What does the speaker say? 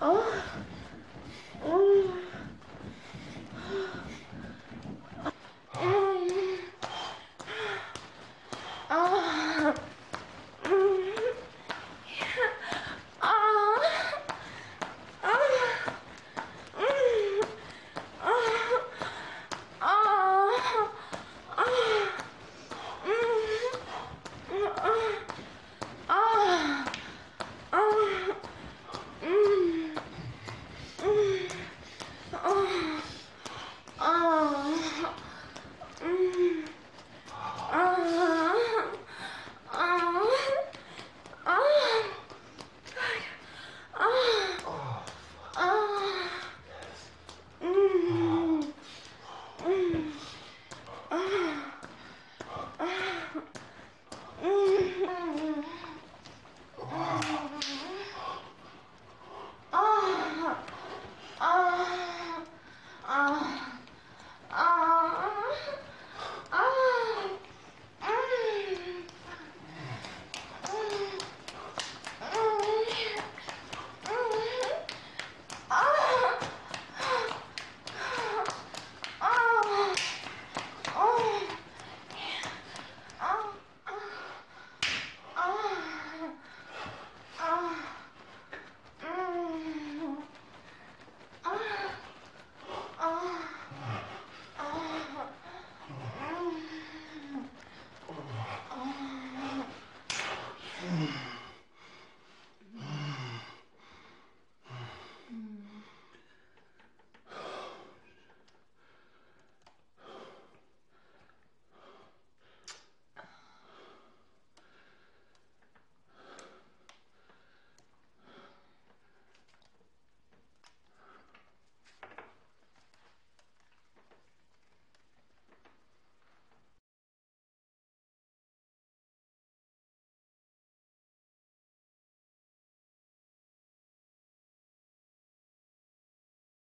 어?